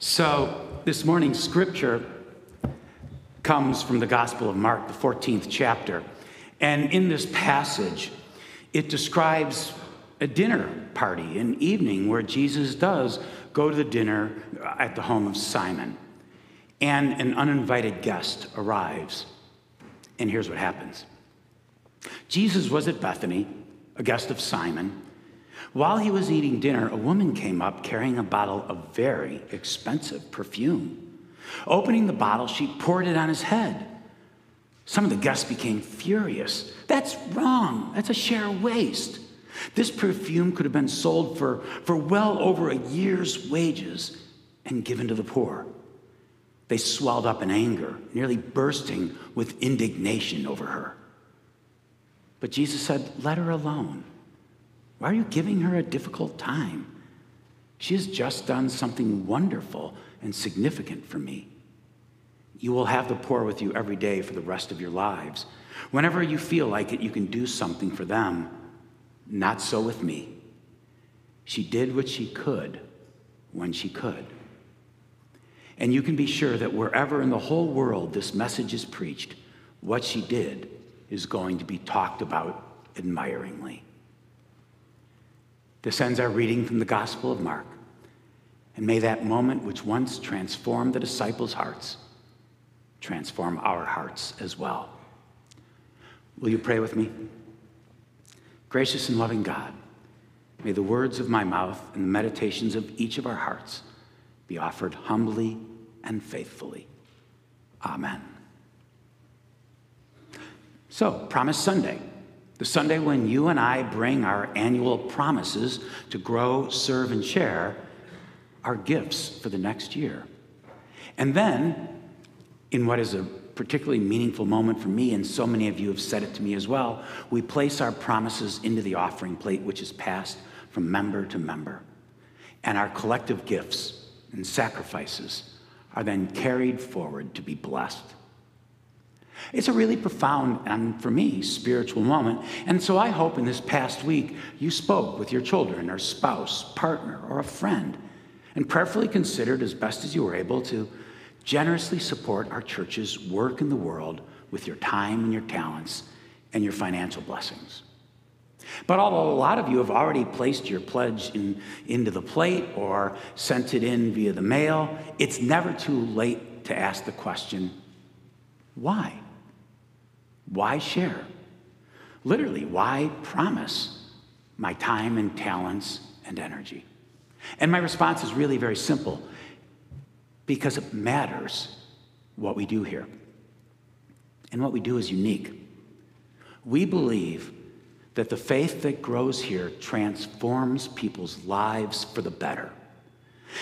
So, this morning's scripture comes from the Gospel of Mark, the 14th chapter. And in this passage, it describes a dinner party, an evening where Jesus does go to the dinner at the home of Simon. And an uninvited guest arrives. And here's what happens Jesus was at Bethany, a guest of Simon. While he was eating dinner, a woman came up carrying a bottle of very expensive perfume. Opening the bottle, she poured it on his head. Some of the guests became furious. That's wrong. That's a sheer waste. This perfume could have been sold for, for well over a year's wages and given to the poor. They swelled up in anger, nearly bursting with indignation over her. But Jesus said, Let her alone. Why are you giving her a difficult time? She has just done something wonderful and significant for me. You will have the poor with you every day for the rest of your lives. Whenever you feel like it, you can do something for them. Not so with me. She did what she could when she could. And you can be sure that wherever in the whole world this message is preached, what she did is going to be talked about admiringly. This ends our reading from the Gospel of Mark. And may that moment which once transformed the disciples' hearts transform our hearts as well. Will you pray with me? Gracious and loving God, may the words of my mouth and the meditations of each of our hearts be offered humbly and faithfully. Amen. So, Promise Sunday, the Sunday when you and I bring our annual promises to grow, serve, and share our gifts for the next year. And then, in what is a particularly meaningful moment for me, and so many of you have said it to me as well, we place our promises into the offering plate, which is passed from member to member. And our collective gifts and sacrifices are then carried forward to be blessed. It's a really profound and, for me, spiritual moment. And so I hope in this past week you spoke with your children or spouse, partner, or a friend, and prayerfully considered as best as you were able to generously support our church's work in the world with your time and your talents and your financial blessings. But although a lot of you have already placed your pledge in, into the plate or sent it in via the mail, it's never too late to ask the question why? Why share? Literally, why promise my time and talents and energy? And my response is really very simple because it matters what we do here. And what we do is unique. We believe that the faith that grows here transforms people's lives for the better.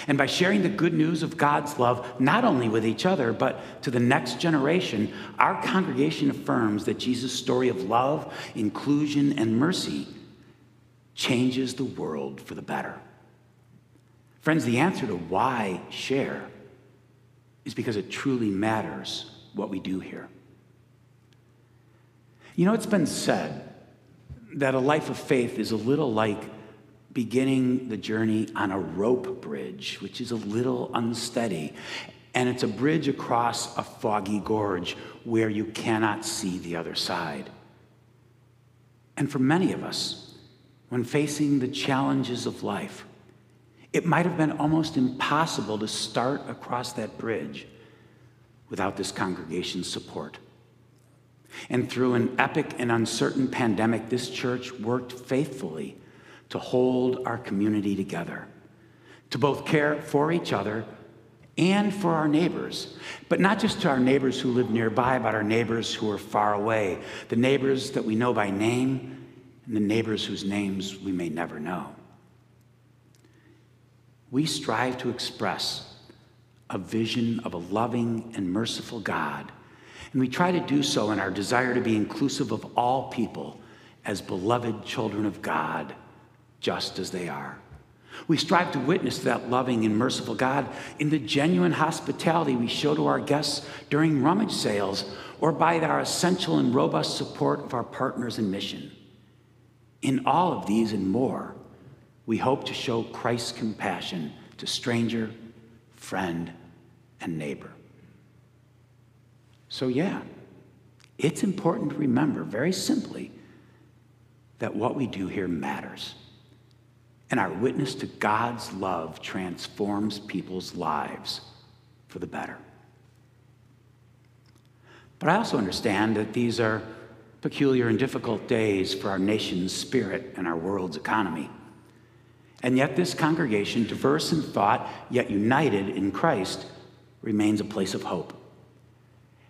And by sharing the good news of God's love, not only with each other, but to the next generation, our congregation affirms that Jesus' story of love, inclusion, and mercy changes the world for the better. Friends, the answer to why share is because it truly matters what we do here. You know, it's been said that a life of faith is a little like beginning the journey on a rope bridge, which is a little unsteady. And it's a bridge across a foggy gorge where you cannot see the other side. And for many of us, when facing the challenges of life, it might have been almost impossible to start across that bridge without this congregation's support. And through an epic and uncertain pandemic, this church worked faithfully to hold our community together, to both care for each other and for our neighbors. But not just to our neighbors who live nearby, but our neighbors who are far away, the neighbors that we know by name, and the neighbors whose names we may never know. We strive to express a vision of a loving and merciful God and we try to do so in our desire to be inclusive of all people as beloved children of God, just as they are. We strive to witness that loving and merciful God in the genuine hospitality we show to our guests during rummage sales or by our essential and robust support of our partners in mission. In all of these and more, we hope to show Christ's compassion to stranger, friend, and neighbor. So, yeah, it's important to remember very simply that what we do here matters. And our witness to God's love transforms people's lives for the better. But I also understand that these are peculiar and difficult days for our nation's spirit and our world's economy. And yet, this congregation, diverse in thought, yet united in Christ, remains a place of hope.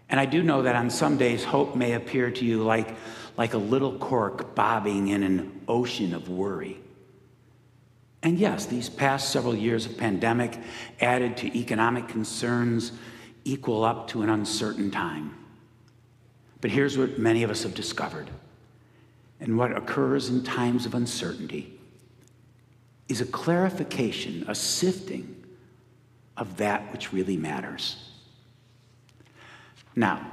And I do know that on some days, hope may appear to you like, like a little cork bobbing in an ocean of worry. And yes, these past several years of pandemic added to economic concerns equal up to an uncertain time. But here's what many of us have discovered. And what occurs in times of uncertainty is a clarification, a sifting of that which really matters. Now,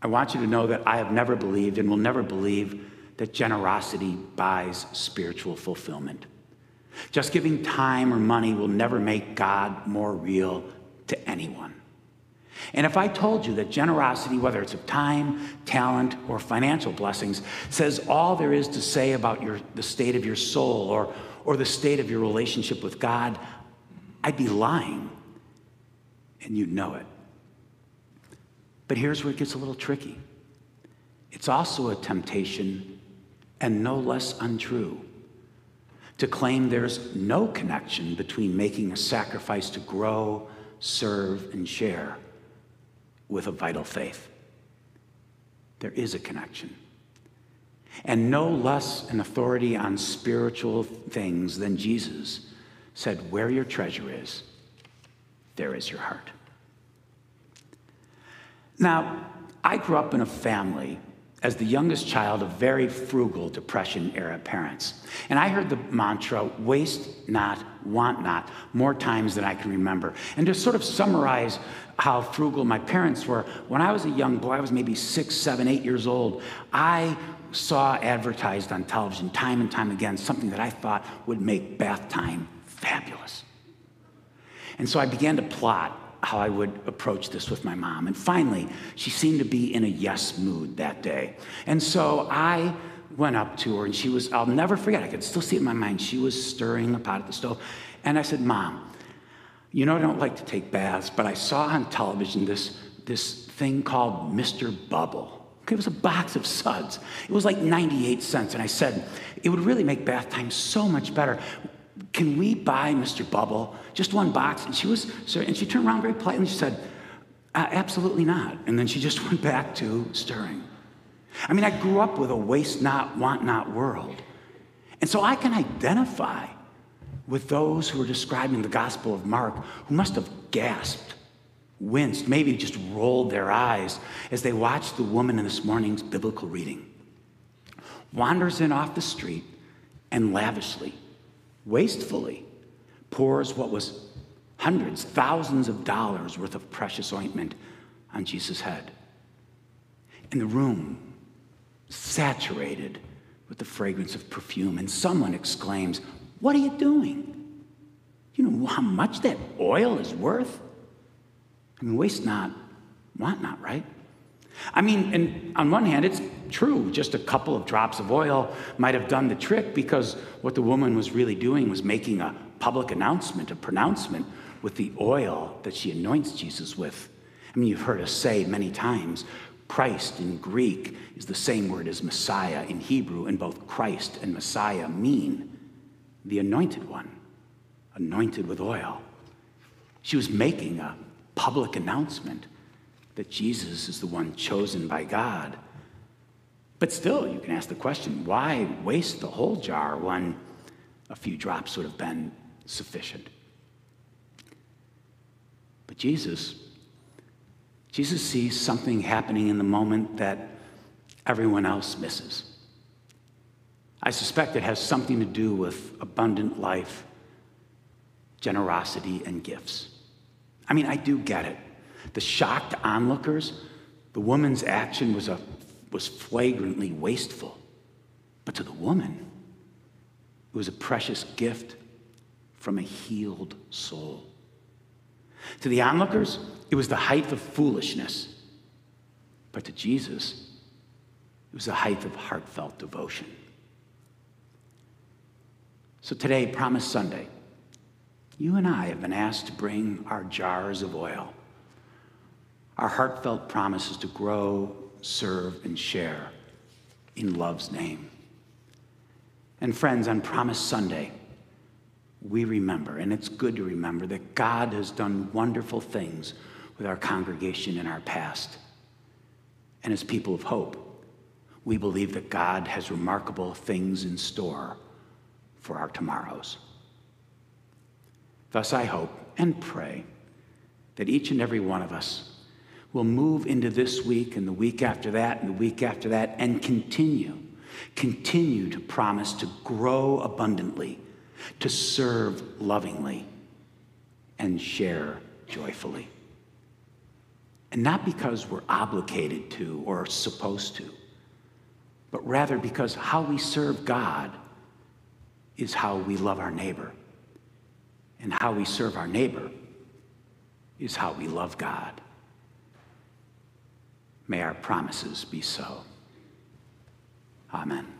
I want you to know that I have never believed and will never believe that generosity buys spiritual fulfillment. Just giving time or money will never make God more real to anyone. And if I told you that generosity, whether it's of time, talent, or financial blessings, says all there is to say about your, the state of your soul or, or the state of your relationship with God, I'd be lying. And you'd know it. But here's where it gets a little tricky it's also a temptation, and no less untrue, to claim there's no connection between making a sacrifice to grow, serve, and share with a vital faith. There is a connection. And no less an authority on spiritual things than Jesus said, Where your treasure is, there is your heart. Now, I grew up in a family as the youngest child of very frugal Depression era parents. And I heard the mantra, waste not, want not, more times than I can remember. And to sort of summarize how frugal my parents were, when I was a young boy, I was maybe six, seven, eight years old, I saw advertised on television time and time again something that I thought would make bath time fabulous. And so I began to plot how I would approach this with my mom. And finally, she seemed to be in a yes mood that day. And so I went up to her and she was, I'll never forget, I could still see it in my mind. She was stirring a pot at the stove. And I said, Mom, you know I don't like to take baths, but I saw on television this, this thing called Mr. Bubble. It was a box of suds. It was like 98 cents. And I said, it would really make bath time so much better can we buy Mr. Bubble just one box? And she was, and she turned around very politely and she said, absolutely not. And then she just went back to stirring. I mean, I grew up with a waste not, want not world. And so I can identify with those who are describing the Gospel of Mark who must have gasped, winced, maybe just rolled their eyes as they watched the woman in this morning's biblical reading. Wanders in off the street and lavishly wastefully pours what was hundreds, thousands of dollars worth of precious ointment on Jesus' head. In the room, saturated with the fragrance of perfume, and someone exclaims, What are you doing? You know how much that oil is worth? I mean, waste not, want not, right? I mean, and on one hand, it's true. Just a couple of drops of oil might have done the trick because what the woman was really doing was making a public announcement, a pronouncement with the oil that she anoints Jesus with. I mean, you've heard us say many times Christ in Greek is the same word as Messiah in Hebrew, and both Christ and Messiah mean the anointed one, anointed with oil. She was making a public announcement that Jesus is the one chosen by God. But still, you can ask the question why waste the whole jar when a few drops would have been sufficient? But Jesus, Jesus sees something happening in the moment that everyone else misses. I suspect it has something to do with abundant life, generosity, and gifts. I mean, I do get it. The shocked onlookers, the woman's action was, a, was flagrantly wasteful. But to the woman, it was a precious gift from a healed soul. To the onlookers, it was the height of foolishness. But to Jesus, it was the height of heartfelt devotion. So today, Promise Sunday, you and I have been asked to bring our jars of oil, our heartfelt promise is to grow, serve, and share in love's name. And friends, on Promise Sunday, we remember, and it's good to remember, that God has done wonderful things with our congregation in our past. And as people of hope, we believe that God has remarkable things in store for our tomorrows. Thus, I hope and pray that each and every one of us will move into this week and the week after that and the week after that and continue, continue to promise to grow abundantly, to serve lovingly, and share joyfully. And not because we're obligated to or supposed to, but rather because how we serve God is how we love our neighbor. And how we serve our neighbor is how we love God. May our promises be so. Amen.